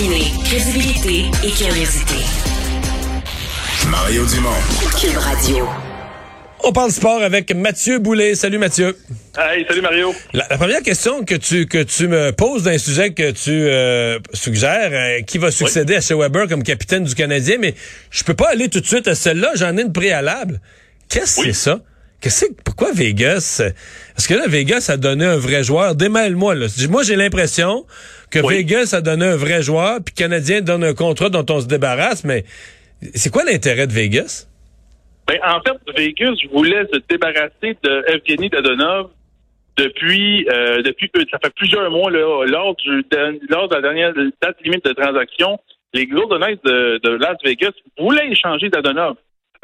Combiné crédibilité et curiosité. Mario Dumont. Cube Radio. On parle sport avec Mathieu Boulet. Salut Mathieu. Hey, salut Mario. La, la première question que tu que tu me poses d'un sujet que tu euh, suggères, euh, qui va succéder à Shea Weber comme capitaine du Canadien, mais je peux pas aller tout de suite à celle-là, j'en ai une préalable. Qu'est-ce que Oui. c'est ça? Qu'est-ce que pourquoi Vegas? euh, Est-ce que là, Vegas a donné un vrai joueur? Démêle-moi, là. Moi, j'ai l'impression que Oui. Vegas a donné un vrai joueur, puis Canadien donne un contrat dont on se débarrasse, mais c'est quoi l'intérêt de Vegas? Ben, en fait, Vegas voulait se débarrasser de Evgeny Dadonov depuis, euh, depuis ça fait plusieurs mois là, lors, du, lors de la dernière date limite de transaction. Les Golden Knights de, de Las Vegas voulaient échanger Dadonov.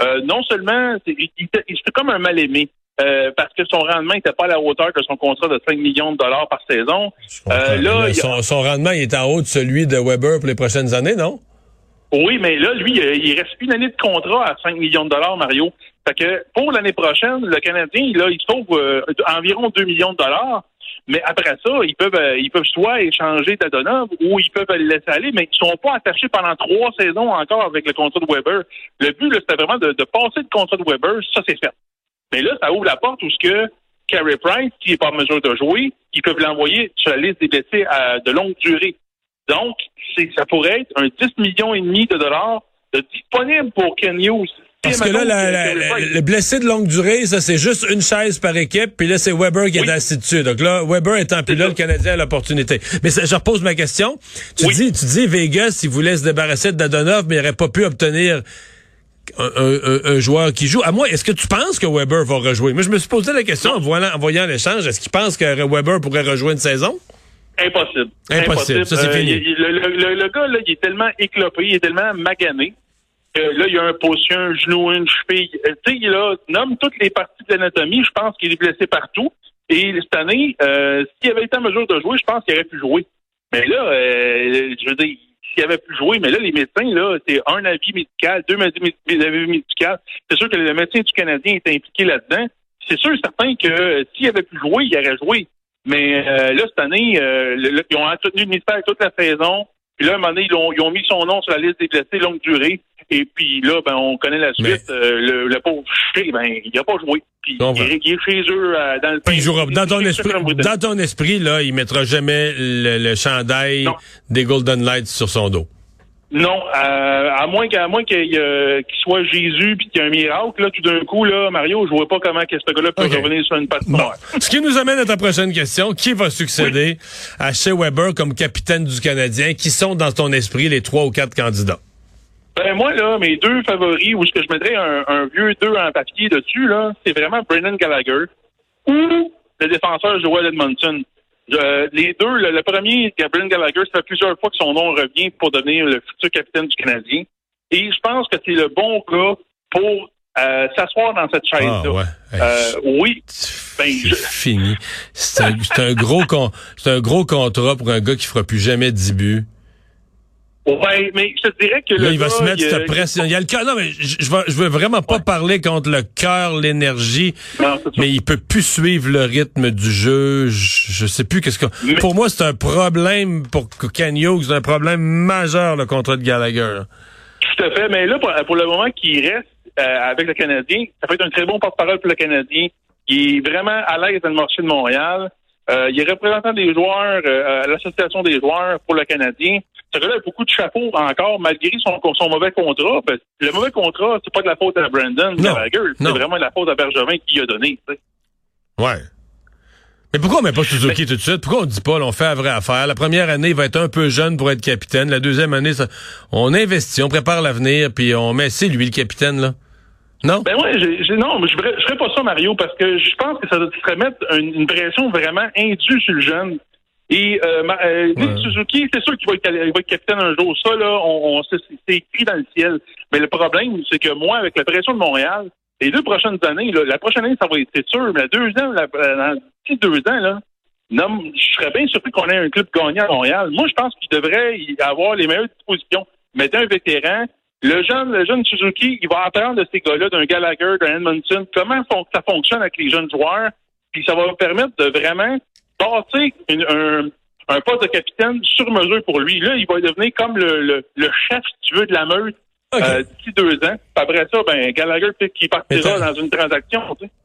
Euh, non seulement, il, il, il- c'était comme un mal-aimé. euh, parce que son rendement n'était pas à la hauteur de son contrat de 5 millions de dollars par saison. Euh, là, a- son, rendement il est en haut de celui de Weber pour les prochaines années, non? Oui, mais là, lui, il reste une année de contrat à 5 millions de dollars, Mario. Fait que pour l'année prochaine, le Canadien, là, il sauve euh, environ 2 millions de dollars. Mais après ça, ils peuvent euh, ils peuvent soit échanger Dadonov ou ils peuvent le laisser aller, mais ils sont pas attachés pendant trois saisons encore avec le contrat de Weber. Le but, c'était vraiment de, de passer le contrat de Weber, ça c'est fait. Mais là, ça ouvre la porte où ce que Carey Price, qui est pas en mesure de jouer, ils peuvent l'envoyer sur la liste des blessés à de longue durée. Donc, ça pourrait être un 10 millions et demi de dollars de disponible pour Ken Hughes. Parce que là, la- la- le blessé de longue durée, ça, c'est juste une chaise par équipe, puis là, c'est Weber qui Oui. est assis dessus. Donc là, Weber étant plus là, le Canadien a l'opportunité. Mais ça, je repose ma question. Tu Oui. dis, tu dis, Vegas, il voulait se débarrasser de Dadonov, mais il n'aurait pas pu obtenir un, un- un- un joueur qui joue. À moi, est-ce que tu penses que Weber va rejouer? Moi, je me suis posé la question en voyant, en voyant l'échange. Est-ce qu'il pense que Weber pourrait rejouer une saison? Impossible. Impossible. Ça, c'est Euh, fini. il- le- le gars, là, il est tellement éclopé, il est tellement magané. Là, il y a un pouce, un genou, une cheville. Euh, Tu sais, là, nomme toutes les parties de l'anatomie. Je pense qu'il est blessé partout. Et cette année, euh, s'il avait été en mesure de jouer, je pense qu'il aurait pu jouer. Mais là, euh, je veux dire, s'il avait pu jouer, mais là, les médecins, là, c'est un avis médical, deux avis mé- avis médicaux. C'est sûr que le médecin du Canadien est impliqué là-dedans. C'est sûr et certain que s'il avait pu jouer, il aurait joué. Mais là, cette année, ils ont entretenu le mystère toute la saison. Puis là, à un moment donné, ils ont, ils ont mis son nom sur la liste des blessés longue durée. Et puis là, ben, on connaît la suite. Mais- Euh, le, le pauvre Shea, ben, il n'a pas joué. Puis On il, il est chez eux euh, dans le jouera- dans ton esprit, dans ton esprit, là, il mettra jamais le, le chandail Non. des Golden Lights sur son dos. Non, euh, à moins qu'à moins qu'il qu'il soit Jésus puis qu'il y ait un miracle, là, tout d'un coup, là, Mario, je vois pas comment que ce gars-là peut revenir sur une patte Bon. Ce qui nous amène à ta prochaine question. Qui va succéder à Shea Weber comme capitaine du Canadien? Qui sont dans ton esprit les trois ou quatre candidats? Ben moi, là, mes deux favoris, ou ce que je mettrais un, un vieux deux en papier dessus, là, c'est vraiment Brendan Gallagher ou le défenseur Joel Edmondson. Je- les deux, le, le premier, Brendan Gallagher, ça fait plusieurs fois que son nom revient pour devenir le futur capitaine du Canadien. Et je pense que c'est le bon gars pour euh, s'asseoir dans cette chaise-là. Ah, ouais. Euh, oui. Ben, je- fini. C'est un, un gros con- c'est un gros contrat pour un gars qui fera plus jamais 10 buts. Ouais, mais je te dirais que Là, le il va gars, se mettre il, cette euh, pression. Il y a le cœur. Non, mais je, je, veux, je veux vraiment pas parler contre le cœur, l'énergie. Mais il peut plus suivre le rythme du jeu. Je, je sais plus qu'est-ce que. Mais- Pour moi, c'est un problème pour Ken Hughes, c'est un problème majeur le contrat de Gallagher. Tout à fait. Mais là, pour, pour le moment qu'il reste euh, avec le Canadien, ça peut être un très bon porte-parole pour le Canadien. Il est vraiment à l'aise dans le marché de Montréal. Euh, il est représentant des joueurs euh, à l'association des joueurs pour le Canadien. Ce gars-là a beaucoup de chapeaux encore, malgré son, son mauvais contrat. Le mauvais contrat, c'est pas de la faute à Brandon Gallagher. C'est vraiment de la faute à Bergevin qui a donné. tu sais. Ouais. Mais pourquoi on met pas Suzuki tout de suite? Pourquoi on dit pas, là, on fait la vraie affaire? La première année, il va être un peu jeune pour être capitaine. La deuxième année, ça- on investit, on prépare l'avenir, puis on met, c'est lui le capitaine, là. Non? Ben ouais, non, je je ferais pas ça, Mario, parce que je pense que ça serait mettre une, une pression vraiment indue sur le jeune. Et euh, euh, Ouais. Suzuki, c'est sûr qu'il va va être capitaine un jour. Ça, là, on, on c'est, écrit dans le ciel. Mais le problème, c'est que moi, avec la pression de Montréal, les deux prochaines années, là, la prochaine année, ça va être c'est sûr, mais la deuxième, la, dans d'ici deux ans, là, non, je serais bien surpris qu'on ait un club gagnant à Montréal. Moi, je pense qu'il devrait y avoir les meilleures dispositions. Mettez un vétéran. Le jeune, le jeune Suzuki, il va apprendre de ces gars-là, d'un Gallagher, d'un Edmondson, comment ça fonctionne avec les jeunes joueurs. Puis ça va permettre de vraiment bâtir une- un, un poste de capitaine sur mesure pour lui. Là, il va devenir comme le, le, le chef, si tu veux, de la meute euh, d'ici deux ans. Après ça, ben, Gallagher, peut-être qu'il partira dans une transaction.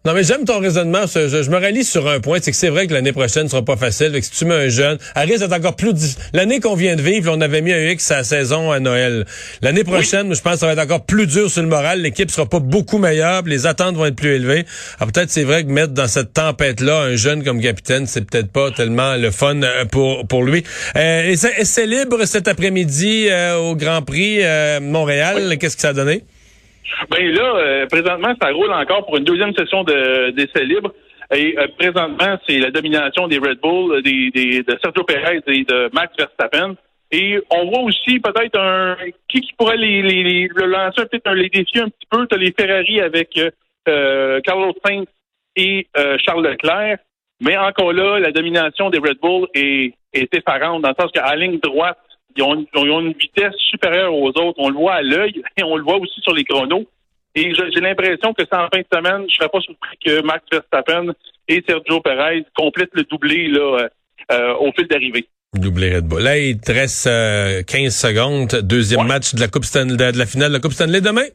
Non, mais j'aime ton raisonnement. Je, je, me rallie sur un point, c'est que c'est vrai que l'année prochaine ne sera pas facile. que si tu mets un jeune, Harris est encore plus L'année qu'on vient de vivre, on avait mis un X à la saison à Noël. L'année prochaine, je pense que ça va être encore plus dur sur le moral. L'équipe sera pas beaucoup meilleure, les attentes vont être plus élevées. Alors peut-être c'est vrai que mettre dans cette tempête-là un jeune comme capitaine, c'est peut-être pas tellement le fun euh, pour pour lui. Euh, et c'est libre cet après-midi euh, au Grand Prix euh, Montréal. Qu'est-ce que ça a donné? Ben là, euh, présentement, ça roule encore pour une deuxième session d'essai libre. Et euh, présentement, c'est la domination des Red Bull, euh, des, des, de Sergio Perez et de Max Verstappen. Et on voit aussi peut-être un qui, qui pourrait les, les, les lancer peut-être les défier un petit peu. Tu as les Ferrari avec Carlos Sainz et Charles Leclerc. Mais encore là, la domination des Red Bull est, est effarante, dans le sens qu'à ligne droite, ils ont, une vitesse supérieure aux autres. On le voit à l'œil et on le voit aussi sur les chronos. Et j'ai l'impression que c'est en fin de semaine, je ne serais pas surpris que Max Verstappen et Sergio Perez complètent le doublé là, euh, au fil d'arrivée. Doublé Red Bull. Là, il te reste 15 euh, secondes. Deuxième match de la Coupe Stanley, de la finale de la Coupe Stanley demain?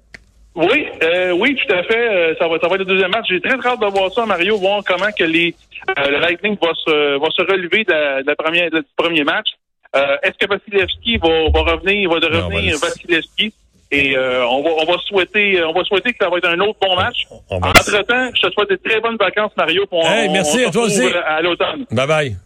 Oui, euh, oui, tout à fait. ça va, ça va être le deuxième match. J'ai très hâte de voir ça, Mario, voir comment que les le Lightning va se va se relever de la, première du premier match. Euh, est-ce que Vasilevski va, va revenir, va revenir Vasilevski? Et euh, on va on va souhaiter on va souhaiter que ça va être un autre bon match. Entre temps, je te souhaite de très bonnes vacances, Mario. Pour hey, merci à toi aussi. À l'automne. Bye bye.